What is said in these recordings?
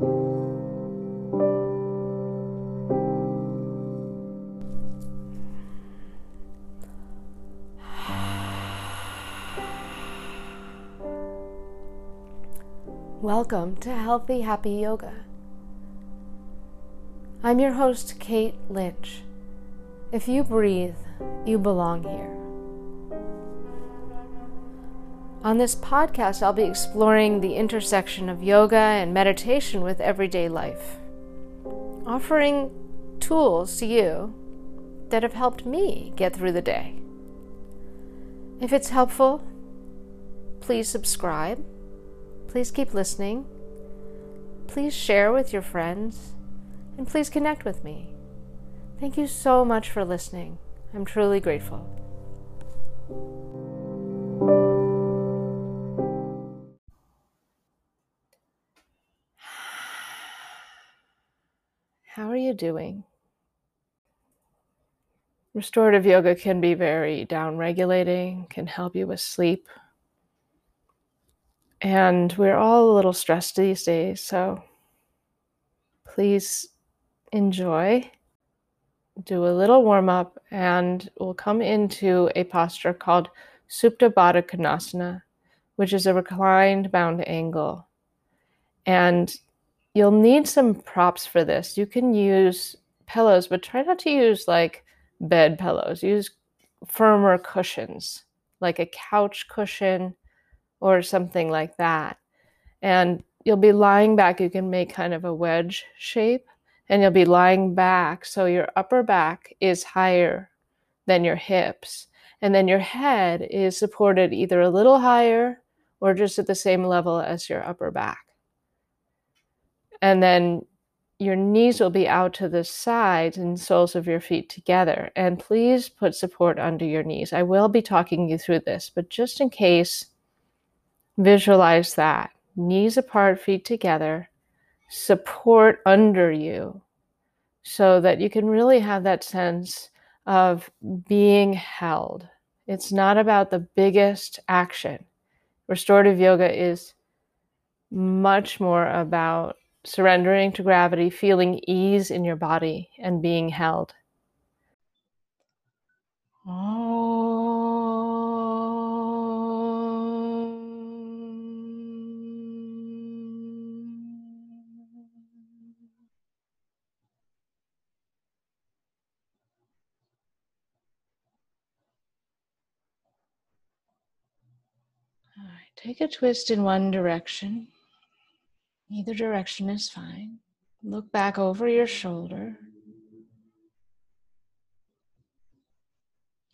Welcome to Healthy Happy Yoga. I'm your host, Kate Lynch. If you breathe, you belong here. On this podcast, I'll be exploring the intersection of yoga and meditation with everyday life, offering tools to you that have helped me get through the day. If it's helpful, please subscribe Please keep listening. Please share with your friends. And please connect with me. Thank you so much for listening. I'm truly grateful. You doing? Restorative yoga can be very down regulating, can help you with sleep, and we're all a little stressed these days, so please enjoy. Do a little warm up, and we'll come into a posture called Supta Baddha Konasana, which is a reclined bound angle. And you'll need some props for this. You can use pillows, but try not to use like bed pillows. Use firmer cushions, like a couch cushion or something like that. And you'll be lying back. You can make kind of a wedge shape and you'll be lying back. So your upper back is higher than your hips. And then your head is supported either a little higher or just at the same level as your upper back. And then your knees will be out to the sides and soles of your feet together. And please put support under your knees. I will be talking you through this, but just in case Visualize that. Knees apart, feet together, support under you so that you can really have that sense of being held. It's not about the biggest action. Restorative yoga is much more about surrendering to gravity, feeling ease in your body, and being held. Take a twist in one direction. Either direction is fine. Look back over your shoulder.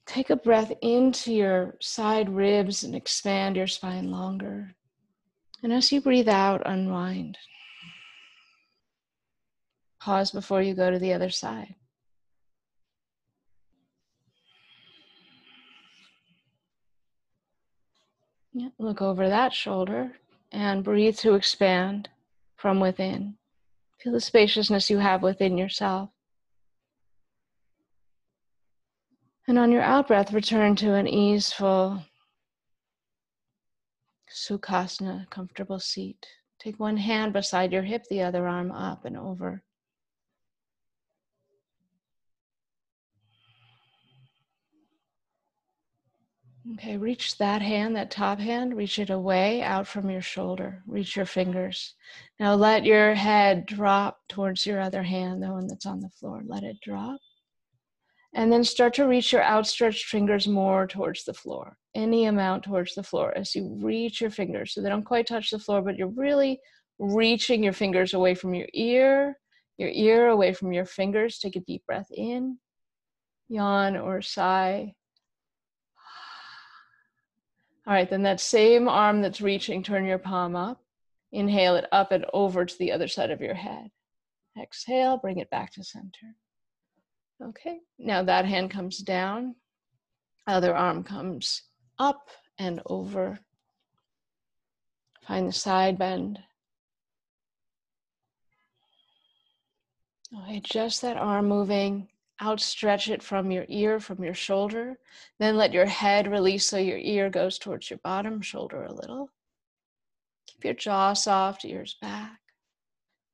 Take a breath into your side ribs and expand your spine longer. And as you breathe out, unwind. Pause before you go to the other side. Yeah, look over that shoulder and breathe to expand from within. Feel the spaciousness you have within yourself. And on your out breath, return to an easeful Sukhasana, comfortable seat. Take one hand beside your hip, the other arm up and over. Okay, reach that hand, that top hand, reach it away out from your shoulder. Reach your fingers. Now let your head drop towards your other hand, the one that's on the floor. Let it drop. And then start to reach your outstretched fingers more towards the floor, any amount towards the floor as you reach your fingers. So they don't quite touch the floor, but you're really reaching your fingers away from your ear, your ear away from your fingers. Take a deep breath in, yawn or sigh. All right, then that same arm that's reaching, turn your palm up. Inhale it up and over to the other side of your head. Exhale, bring it back to center. Okay, now that hand comes down, other arm comes up and over. Find the side bend. Okay, just that arm moving outstretch it from your ear, from your shoulder. Then let your head release so your ear goes towards your bottom shoulder a little. Keep your jaw soft, ears back.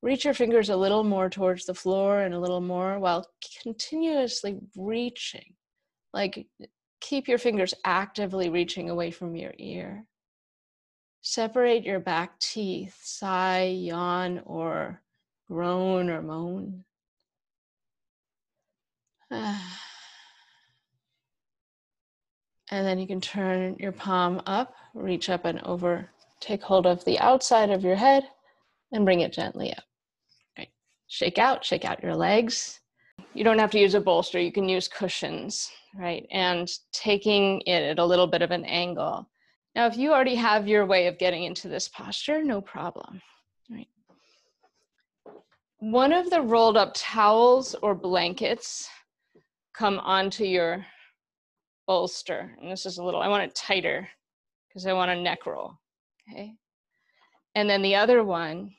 reach your fingers a little more towards the floor and a little more while continuously reaching. Like keep your fingers actively reaching away from your ear. Separate your back teeth, sigh, yawn, or groan or moan. And then you can turn your palm up, reach up and over, take hold of the outside of your head and bring it gently up. Right. Shake out, shake out your legs. You don't have to use a bolster, you can use cushions, right? And taking it at a little bit of an angle. Now, if you already have your way of getting into this posture, no problem, right? One of the rolled up towels or blankets come onto your bolster. And this is a little, I want it tighter because I want a neck roll. Okay. And then the other one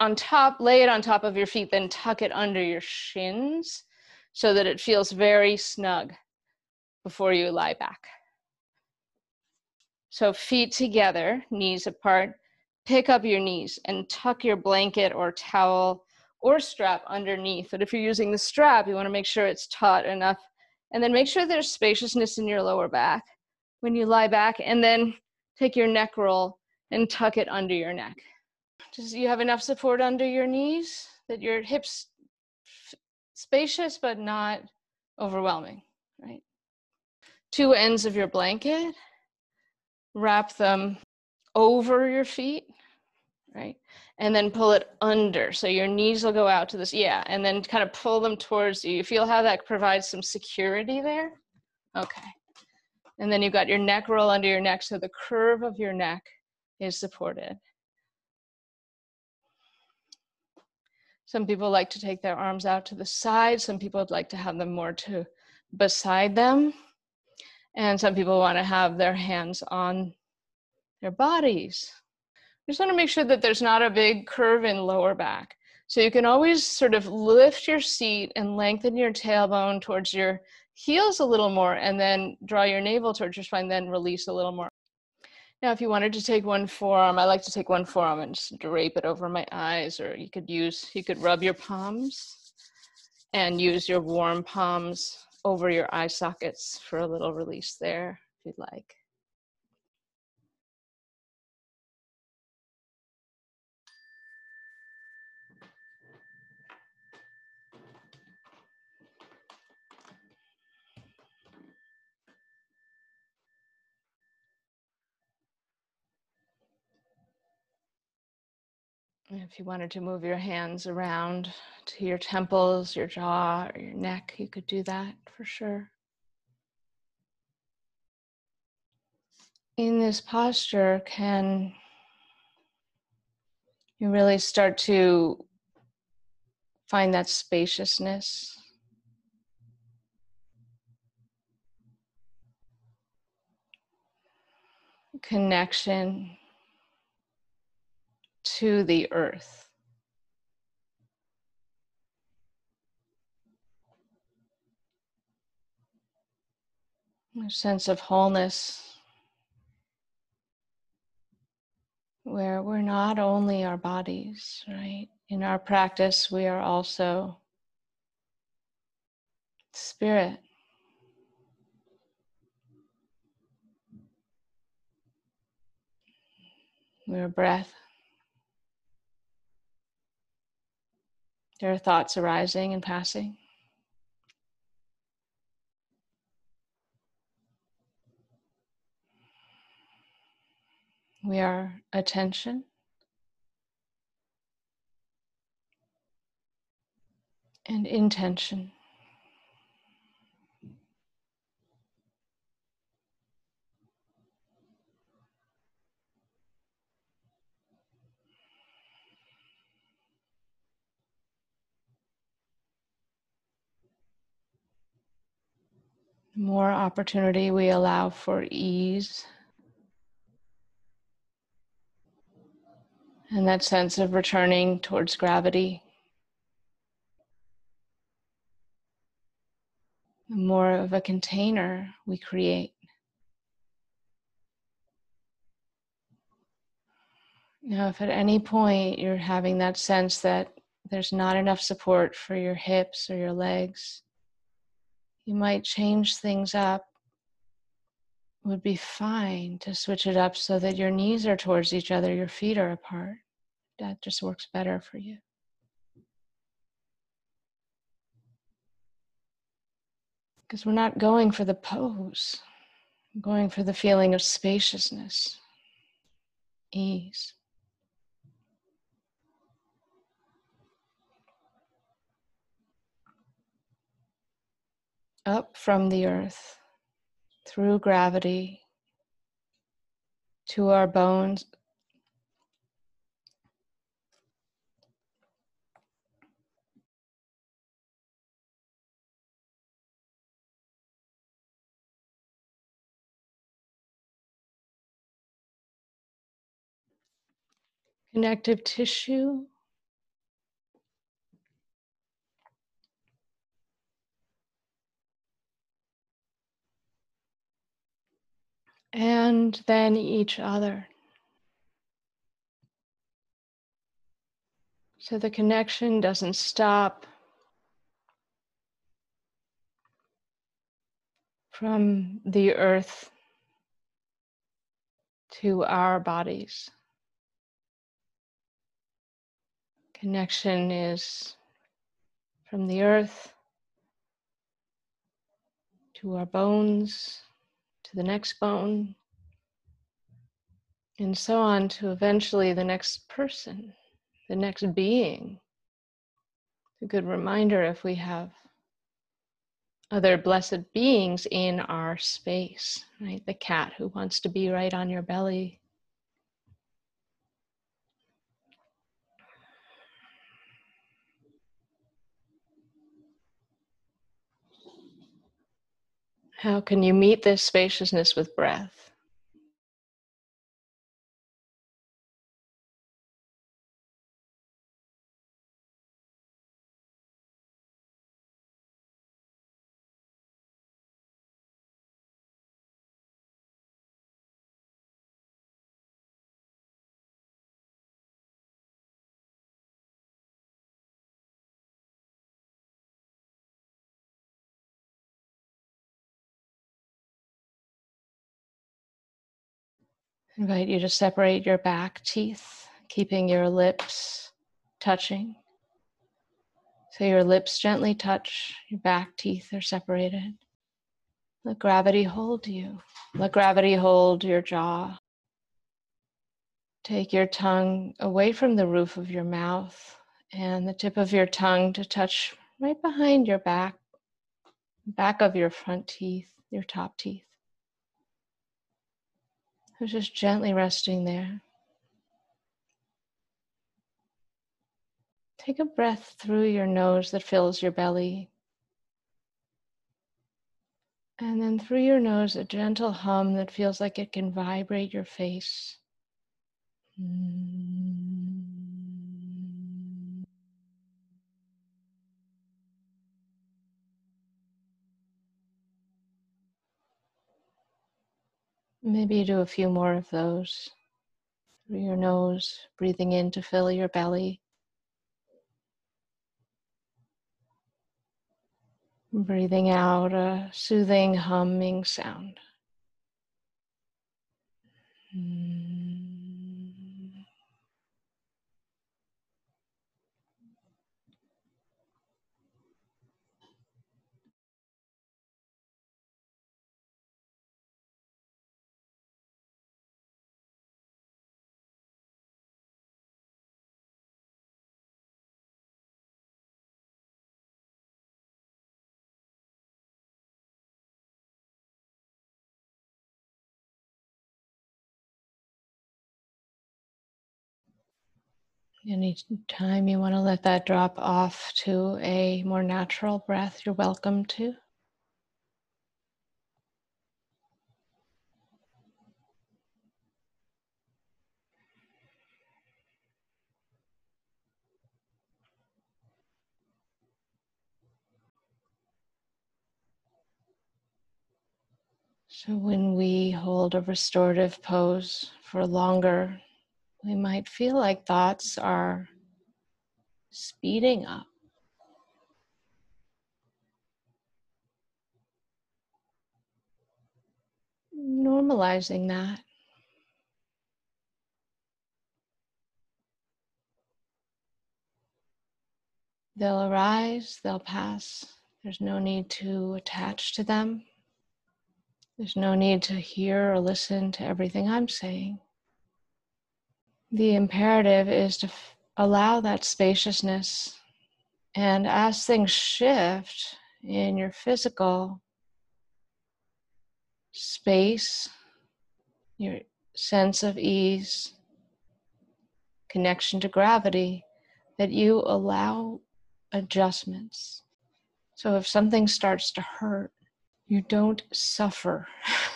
on top, lay it on top of your feet, then tuck it under your shins so that it feels very snug before you lie back. So feet together, knees apart. Pick up your knees and tuck your blanket or towel or strap underneath. But if you're using the strap, you want to make sure it's taut enough and then make sure there's spaciousness in your lower back when you lie back. And then take your neck roll and tuck it under your neck. Does you have enough support under your knees that your hips spacious but not overwhelming, right? Two ends of your blanket, wrap them over your feet, right? And then pull it under. So your knees will go out to this, yeah, and then kind of pull them towards you. You feel how that provides some security there? Okay. And then you've got your neck roll under your neck, so the curve of your neck is supported. Some people like to take their arms out to the side. Some people would like to have them more to beside them. And some people want to have their hands on their bodies just want to make sure that there's not a big curve in lower back. So you can always sort of lift your seat and lengthen your tailbone towards your heels a little more and then draw your navel towards your spine, then release a little more. Now, if you wanted to take one forearm, I like to take one forearm and just drape it over my eyes, or you could use, you could rub your palms and use your warm palms over your eye sockets for a little release there, if you'd like. If you wanted to move your hands around to your temples, your jaw, or your neck, you could do that for sure. In this posture, can you really start to find that spaciousness? Connection to the earth. A sense of wholeness where we're not only our bodies, right? In our practice, we are also spirit. We're breath. There are thoughts arising and passing. We are attention. And intention. More opportunity we allow for ease. And that sense of returning towards gravity. The more of a container we create. Now, if at any point you're having that sense that there's not enough support for your hips or your legs, you might change things up. Would be fine to switch it up so that your knees are towards each other, your feet are apart. That just works better for you. Because we're not going for the pose, going for the feeling of spaciousness, ease. Up from the earth through gravity to our bones. Connective tissue and then each other. So the connection doesn't stop from the earth to our bodies. Connection is from the earth to our bones to the next bone, and so on to eventually the next person, the next being. A good reminder if we have other blessed beings in our space, right? The cat who wants to be right on your belly. How can you meet this spaciousness with breath? Invite you to separate your back teeth, keeping your lips touching. So your lips gently touch, your back teeth are separated. Let gravity hold you. Let gravity hold your jaw. Take your tongue away from the roof of your mouth and the tip of your tongue to touch right behind your back, back of your front teeth, your top teeth. Just gently resting there. Take a breath through your nose that fills your belly. And then through your nose, a gentle hum that feels like it can vibrate your face. Mm. Maybe do a few more of those through your nose, breathing in to fill your belly. Breathing out a soothing humming sound. Mm. Anytime you want to let that drop off to a more natural breath, you're welcome to. So, when we hold a restorative pose for longer we might feel like thoughts are speeding up. Normalizing that. They'll arise, they'll pass. There's no need to attach to them. There's no need to hear or listen to everything I'm saying. The imperative is to f- allow that spaciousness. And as things shift in your physical space, your sense of ease, connection to gravity, that you allow adjustments. So if something starts to hurt, you don't suffer,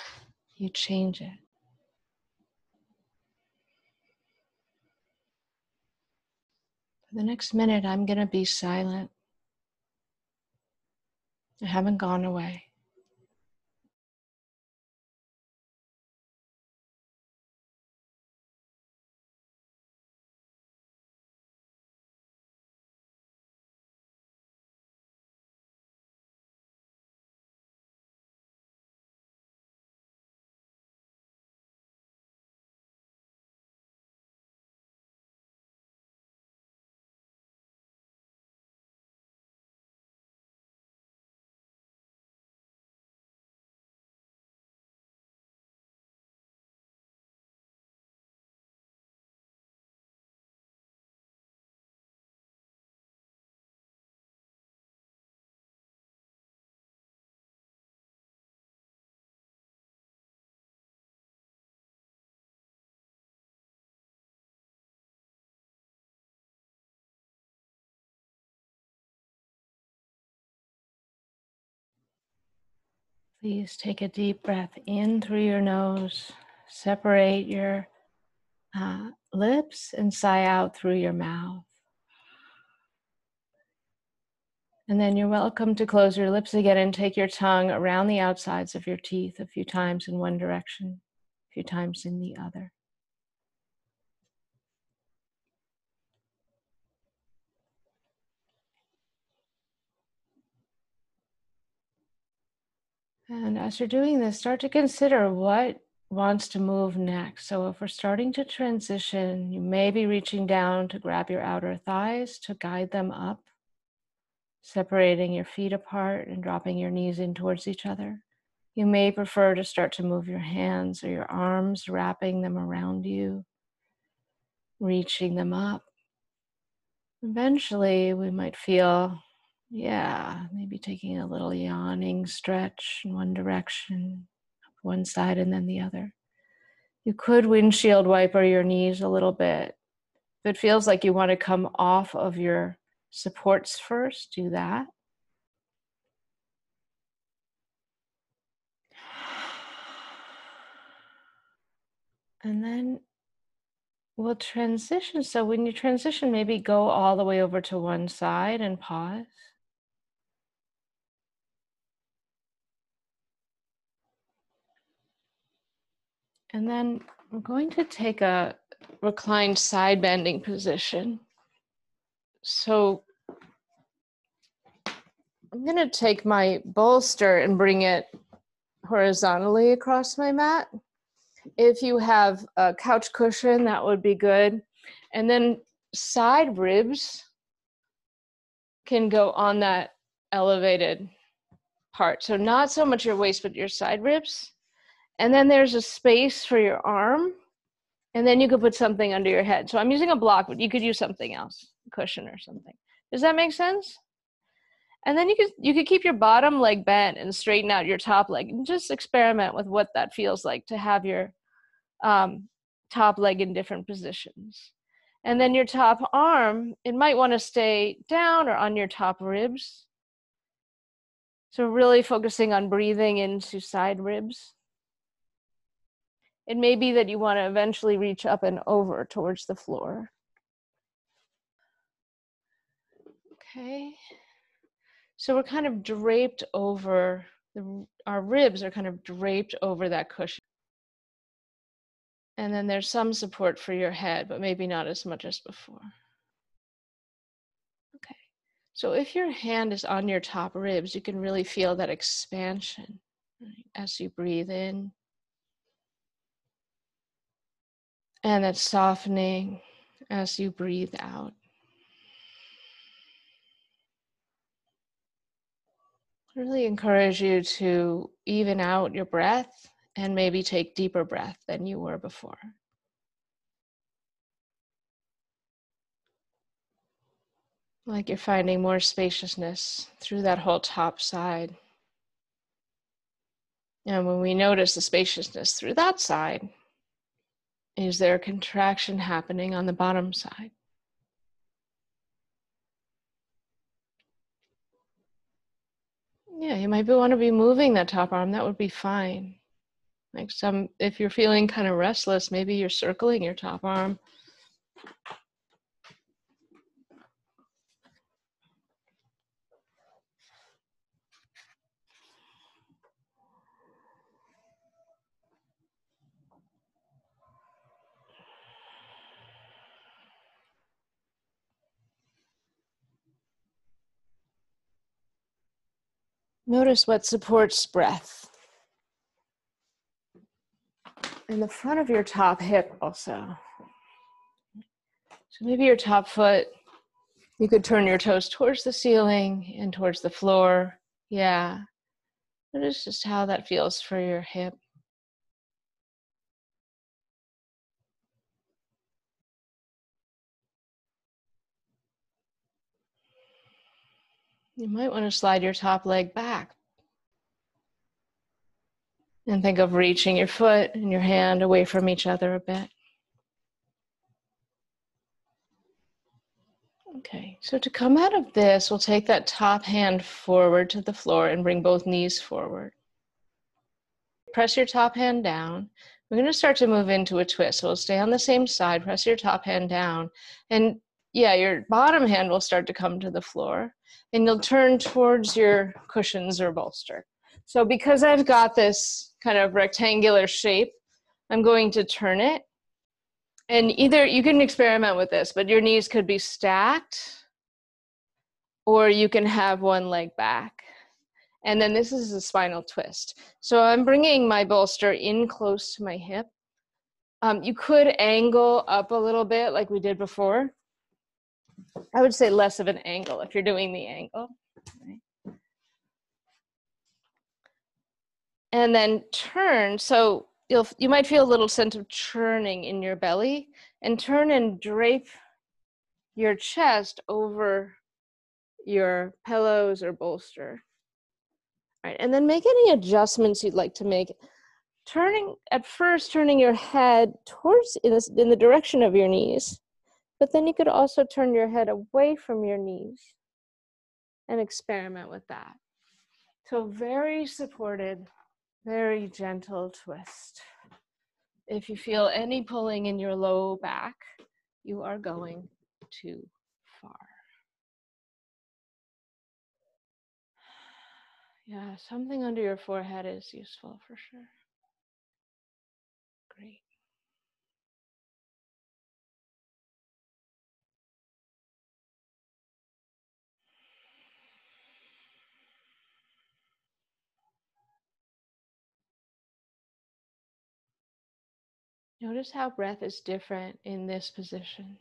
you change it. The next minute, I'm going to be silent. I haven't gone away. Please take a deep breath in through your nose. Separate your uh, lips and sigh out through your mouth. And then you're welcome to close your lips again and take your tongue around the outsides of your teeth a few times in one direction, a few times in the other. And as you're doing this, start to consider what wants to move next. So if we're starting to transition, you may be reaching down to grab your outer thighs to guide them up, separating your feet apart and dropping your knees in towards each other. You may prefer to start to move your hands or your arms, wrapping them around you, reaching them up. Eventually, we might feel yeah, maybe taking a little yawning stretch in one direction, one side and then the other. You could windshield wiper your knees a little bit. If it feels like you want to come off of your supports first, do that. And then we'll transition. So when you transition, maybe go all the way over to one side and pause. And then I'm going to take a reclined side bending position. So I'm going to take my bolster and bring it horizontally across my mat. If you have a couch cushion, that would be good. And then side ribs can go on that elevated part. So not so much your waist, but your side ribs. And then there's a space for your arm. And then you could put something under your head. So I'm using a block, but you could use something else, a cushion or something. Does that make sense? And then you could you could keep your bottom leg bent and straighten out your top leg and just experiment with what that feels like to have your um, top leg in different positions. And then your top arm, it might want to stay down or on your top ribs. So really focusing on breathing into side ribs. It may be that you want to eventually reach up and over towards the floor. Okay. So we're kind of draped over, the, our ribs are kind of draped over that cushion. And then there's some support for your head, but maybe not as much as before. Okay. So if your hand is on your top ribs, you can really feel that expansion right, as you breathe in. And it's softening as you breathe out. really encourage you to even out your breath and maybe take deeper breath than you were before. Like you're finding more spaciousness through that whole top side. And when we notice the spaciousness through that side, is there a contraction happening on the bottom side? Yeah, you might want to be moving that top arm. That would be fine. Like some, if you're feeling kind of restless, maybe you're circling your top arm. Notice what supports breath. In the front of your top hip, also. So maybe your top foot, you could turn your toes towards the ceiling and towards the floor. Yeah. Notice just how that feels for your hip. You might want to slide your top leg back. And think of reaching your foot and your hand away from each other a bit. Okay, so to come out of this, we'll take that top hand forward to the floor and bring both knees forward. Press your top hand down. We're going to start to move into a twist. So we'll stay on the same side, press your top hand down, and yeah, your bottom hand will start to come to the floor and you'll turn towards your cushions or bolster. So because I've got this kind of rectangular shape, I'm going to turn it. And either you can experiment with this, but your knees could be stacked or you can have one leg back. And then this is a spinal twist. So I'm bringing my bolster in close to my hip. Um, you could angle up a little bit like we did before. I would say less of an angle if you're doing the angle. And then turn. So you'll you might feel a little sense of churning in your belly, and turn and drape your chest over your pillows or bolster. All right, and then make any adjustments you'd like to make. Turning at first, turning your head towards in, this, in the direction of your knees but then you could also turn your head away from your knees and experiment with that. So, very supported, very gentle twist. If you feel any pulling in your low back, you are going too far. Yeah, something under your forehead is useful for sure. Great. Notice how breath is different in this position.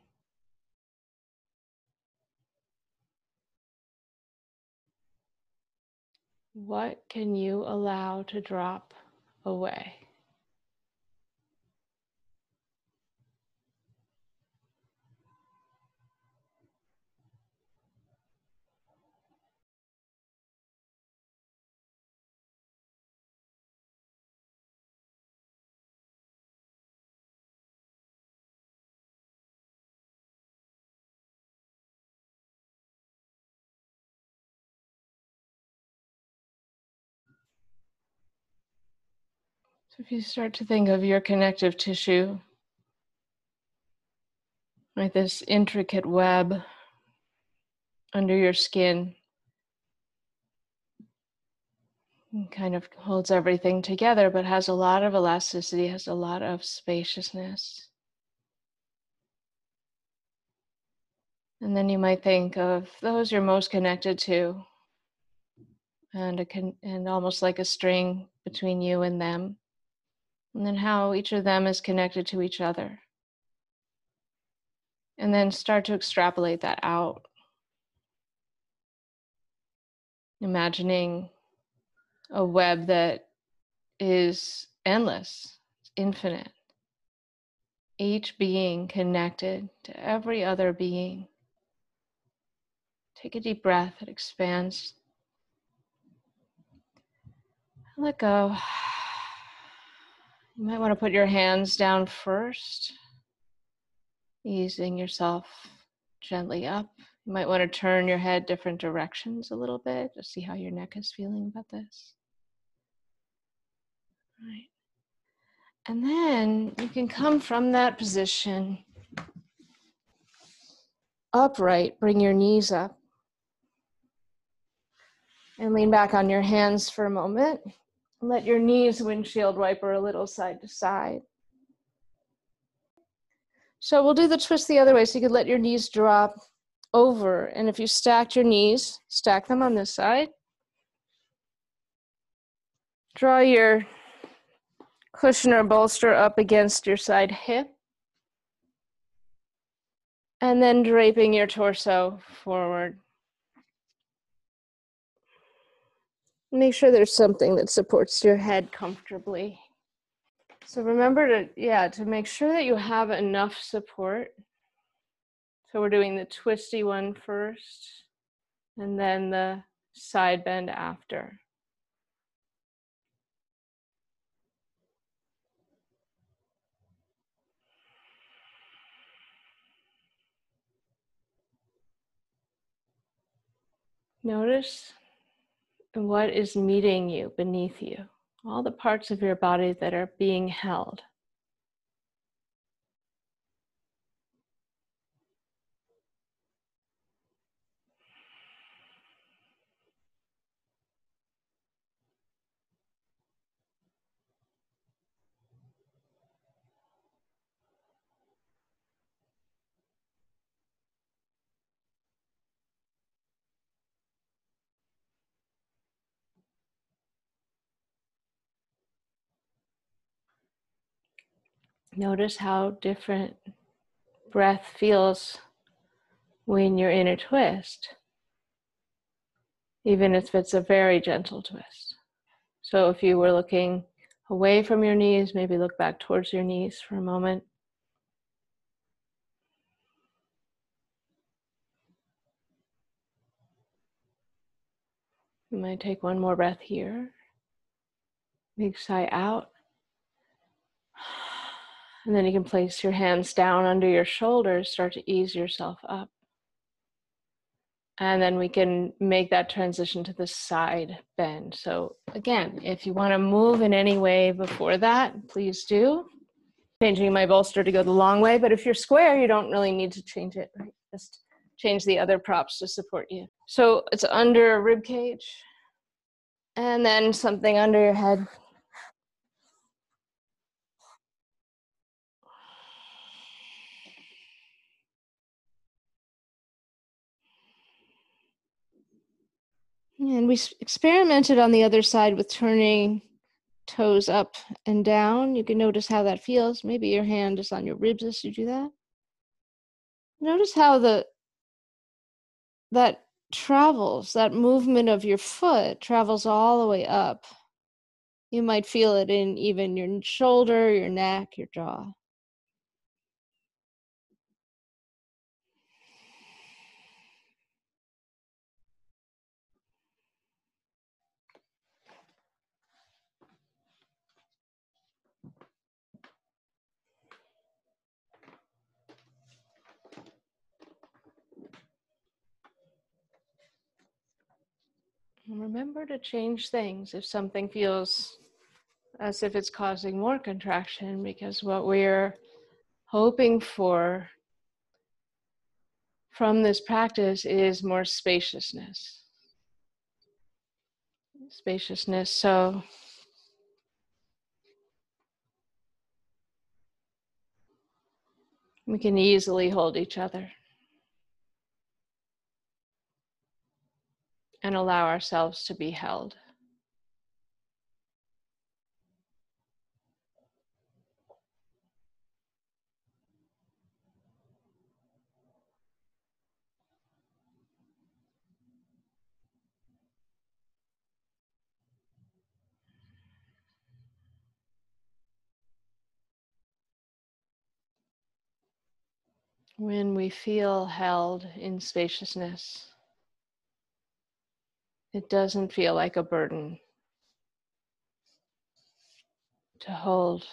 What can you allow to drop away? So if you start to think of your connective tissue, like this intricate web under your skin, kind of holds everything together, but has a lot of elasticity, has a lot of spaciousness. And then you might think of those you're most connected to, and a con- and almost like a string between you and them, and then how each of them is connected to each other. And then start to extrapolate that out. Imagining a web that is endless, infinite. Each being connected to every other being. Take a deep breath, it expands. Let go. You might want to put your hands down first, easing yourself gently up. You might want to turn your head different directions a little bit to see how your neck is feeling about this. Right. And then you can come from that position upright, bring your knees up. And lean back on your hands for a moment. Let your knees windshield wiper a little side to side. So we'll do the twist the other way. So you could let your knees drop over. And if you stacked your knees, stack them on this side. Draw your cushion or bolster up against your side hip. And then draping your torso forward. Make sure there's something that supports your head comfortably. So remember to, yeah, to make sure that you have enough support. So we're doing the twisty one first and then the side bend after. Notice what is meeting you beneath you, all the parts of your body that are being held. Notice how different breath feels when you're in a twist, even if it's a very gentle twist. So if you were looking away from your knees, maybe look back towards your knees for a moment. You might take one more breath here. Big sigh out. And then you can place your hands down under your shoulders, start to ease yourself up. And then we can make that transition to the side bend. So, again, if you want to move in any way before that, please do. Changing my bolster to go the long way, but if you're square, you don't really need to change it. Right? Just change the other props to support you. So, it's under a rib cage, and then something under your head And we experimented on the other side with turning toes up and down. You can notice how that feels. Maybe your hand is on your ribs as you do that. Notice how the that travels, that movement of your foot travels all the way up. You might feel it in even your shoulder, your neck, your jaw. Remember to change things if something feels as if it's causing more contraction, because what we're hoping for from this practice is more spaciousness. spaciousness. So we can easily hold each other and allow ourselves to be held. When we feel held in spaciousness, it doesn't feel like a burden to hold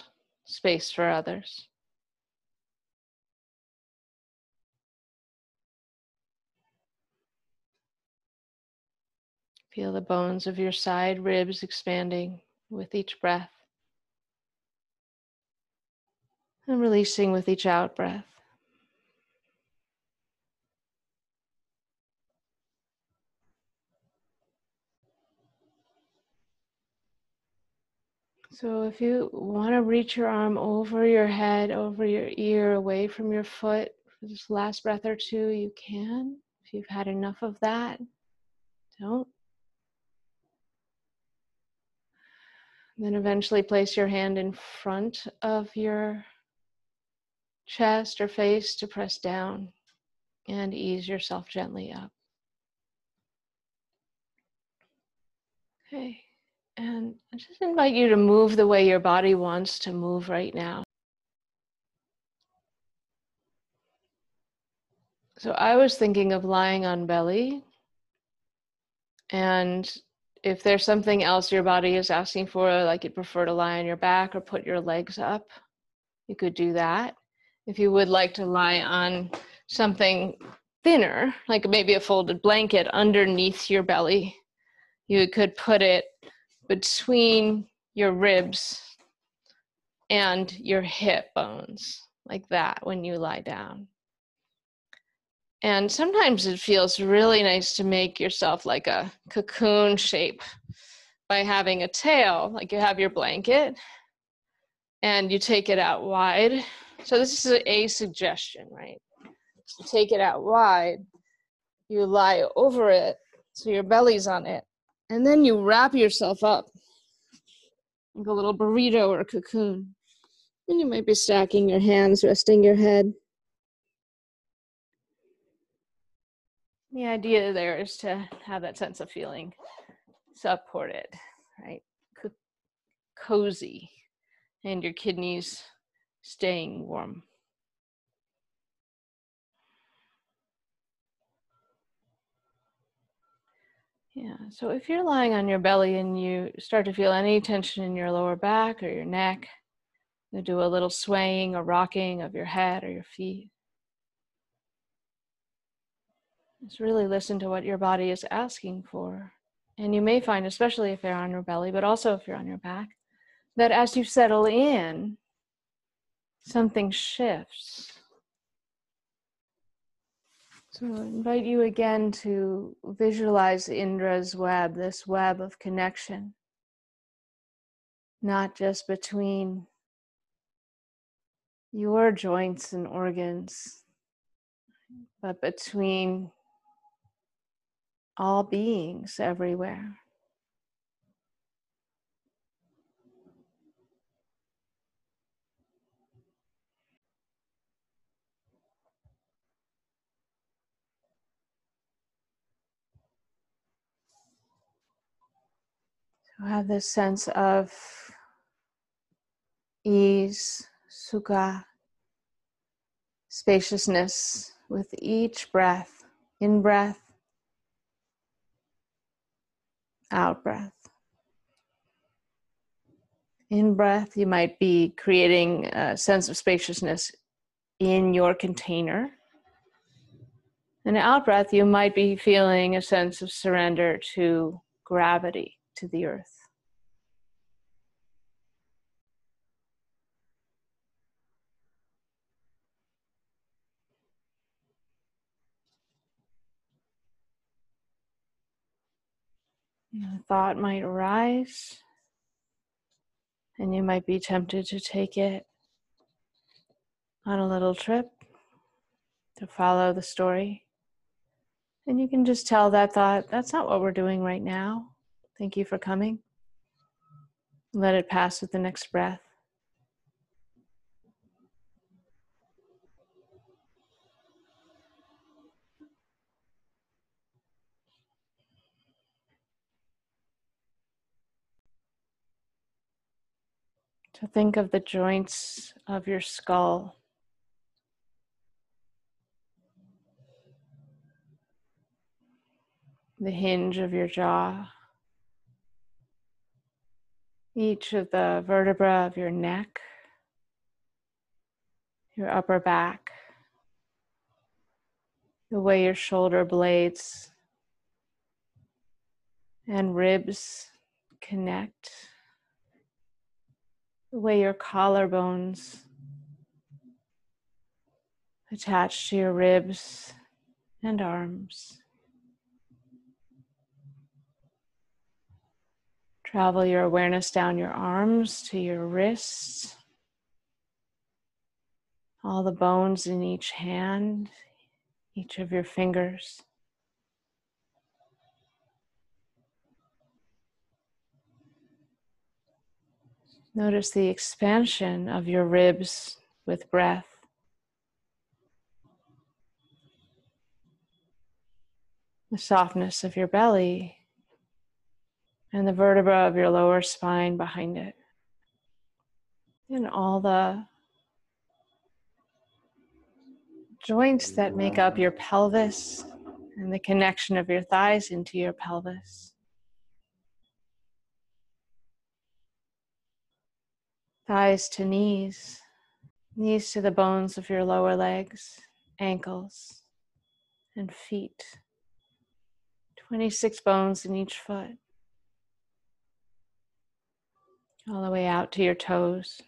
space for others. Feel the bones of your side ribs expanding with each breath and releasing with each out breath. So if you want to reach your arm over your head, over your ear, away from your foot for this last breath or two, you can. If you've had enough of that, don't. Then eventually place your hand in front of your chest or face to press down and ease yourself gently up. Okay. And I just invite you to move the way your body wants to move right now. So I was thinking of lying on belly. And if there's something else your body is asking for, like you'd prefer to lie on your back or put your legs up, you could do that. If you would like to lie on something thinner, like maybe a folded blanket underneath your belly, you could put it between your ribs and your hip bones, like that when you lie down. And sometimes it feels really nice to make yourself like a cocoon shape by having a tail, like you have your blanket and you take it out wide. So, this is a suggestion, right? You take it out wide, you lie over it so your belly's on it, and then you wrap yourself up like a little burrito or cocoon. And you might be stacking your hands, resting your head. The idea there is to have that sense of feeling supported, right? Co- cozy, and your kidneys staying warm. Yeah, so if you're lying on your belly and you start to feel any tension in your lower back or your neck, you do a little swaying or rocking of your head or your feet. Just really listen to what your body is asking for. And you may find, especially if you're on your belly, but also if you're on your back, that as you settle in, something shifts. So I invite you again to visualize Indra's web, this web of connection, not just between your joints and organs, but between all beings everywhere. Have this sense of ease, sukha, spaciousness with each breath, in breath, out breath. In breath, you might be creating a sense of spaciousness in your container. And out breath, you might be feeling a sense of surrender to gravity to the earth. A thought might arise, and you might be tempted to take it on a little trip to follow the story. And you can just tell that thought, that's not what we're doing right now. Thank you for coming. Let it pass with the next breath. Think of the joints of your skull. The hinge of your jaw. Each of the vertebra of your neck, your upper back, the way your shoulder blades and ribs connect, the way your collarbones attach to your ribs and arms. Travel your awareness down your arms to your wrists, all the bones in each hand, each of your fingers. Notice the expansion of your ribs with breath. The softness of your belly and the vertebra of your lower spine behind it. And all the joints that make up your pelvis and the connection of your thighs into your pelvis. Thighs to knees, knees to the bones of your lower legs, ankles, and feet. 26 bones in each foot. all the way out to your toes.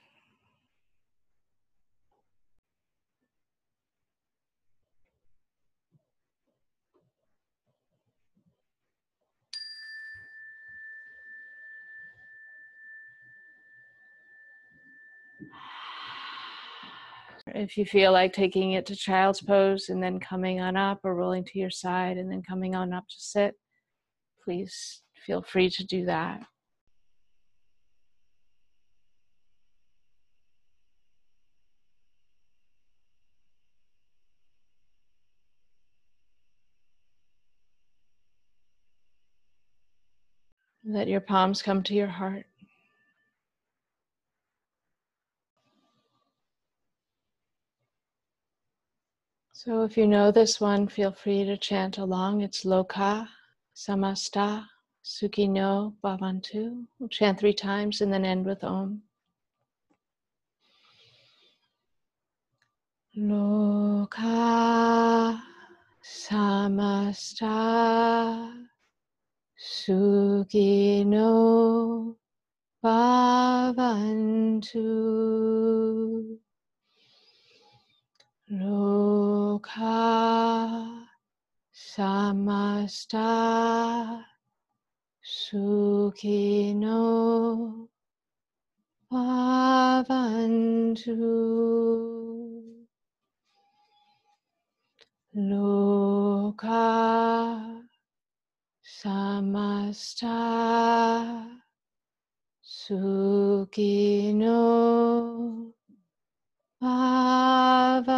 If you feel like taking it to child's pose and then coming on up or rolling to your side and then coming on up to sit, please feel free to do that. Let your palms come to your heart. So, if you know this one, feel free to chant along. It's Loka Samasta Sukhino Bhavantu. We'll chant three times and then end with Om. Loka Samasta Sukhino Bhavantu Loka Samasta Sukhino Bhavantu Loka samasta sukhino bhavantu. You've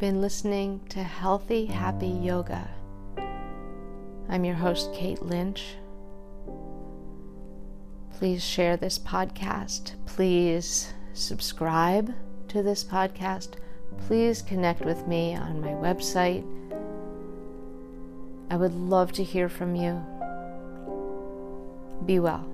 been listening to Healthy Happy Yoga. I'm your host, Kate Lynch. Please share this podcast. Please subscribe to this podcast. please connect with me on my website. I would love to hear from you. Be well.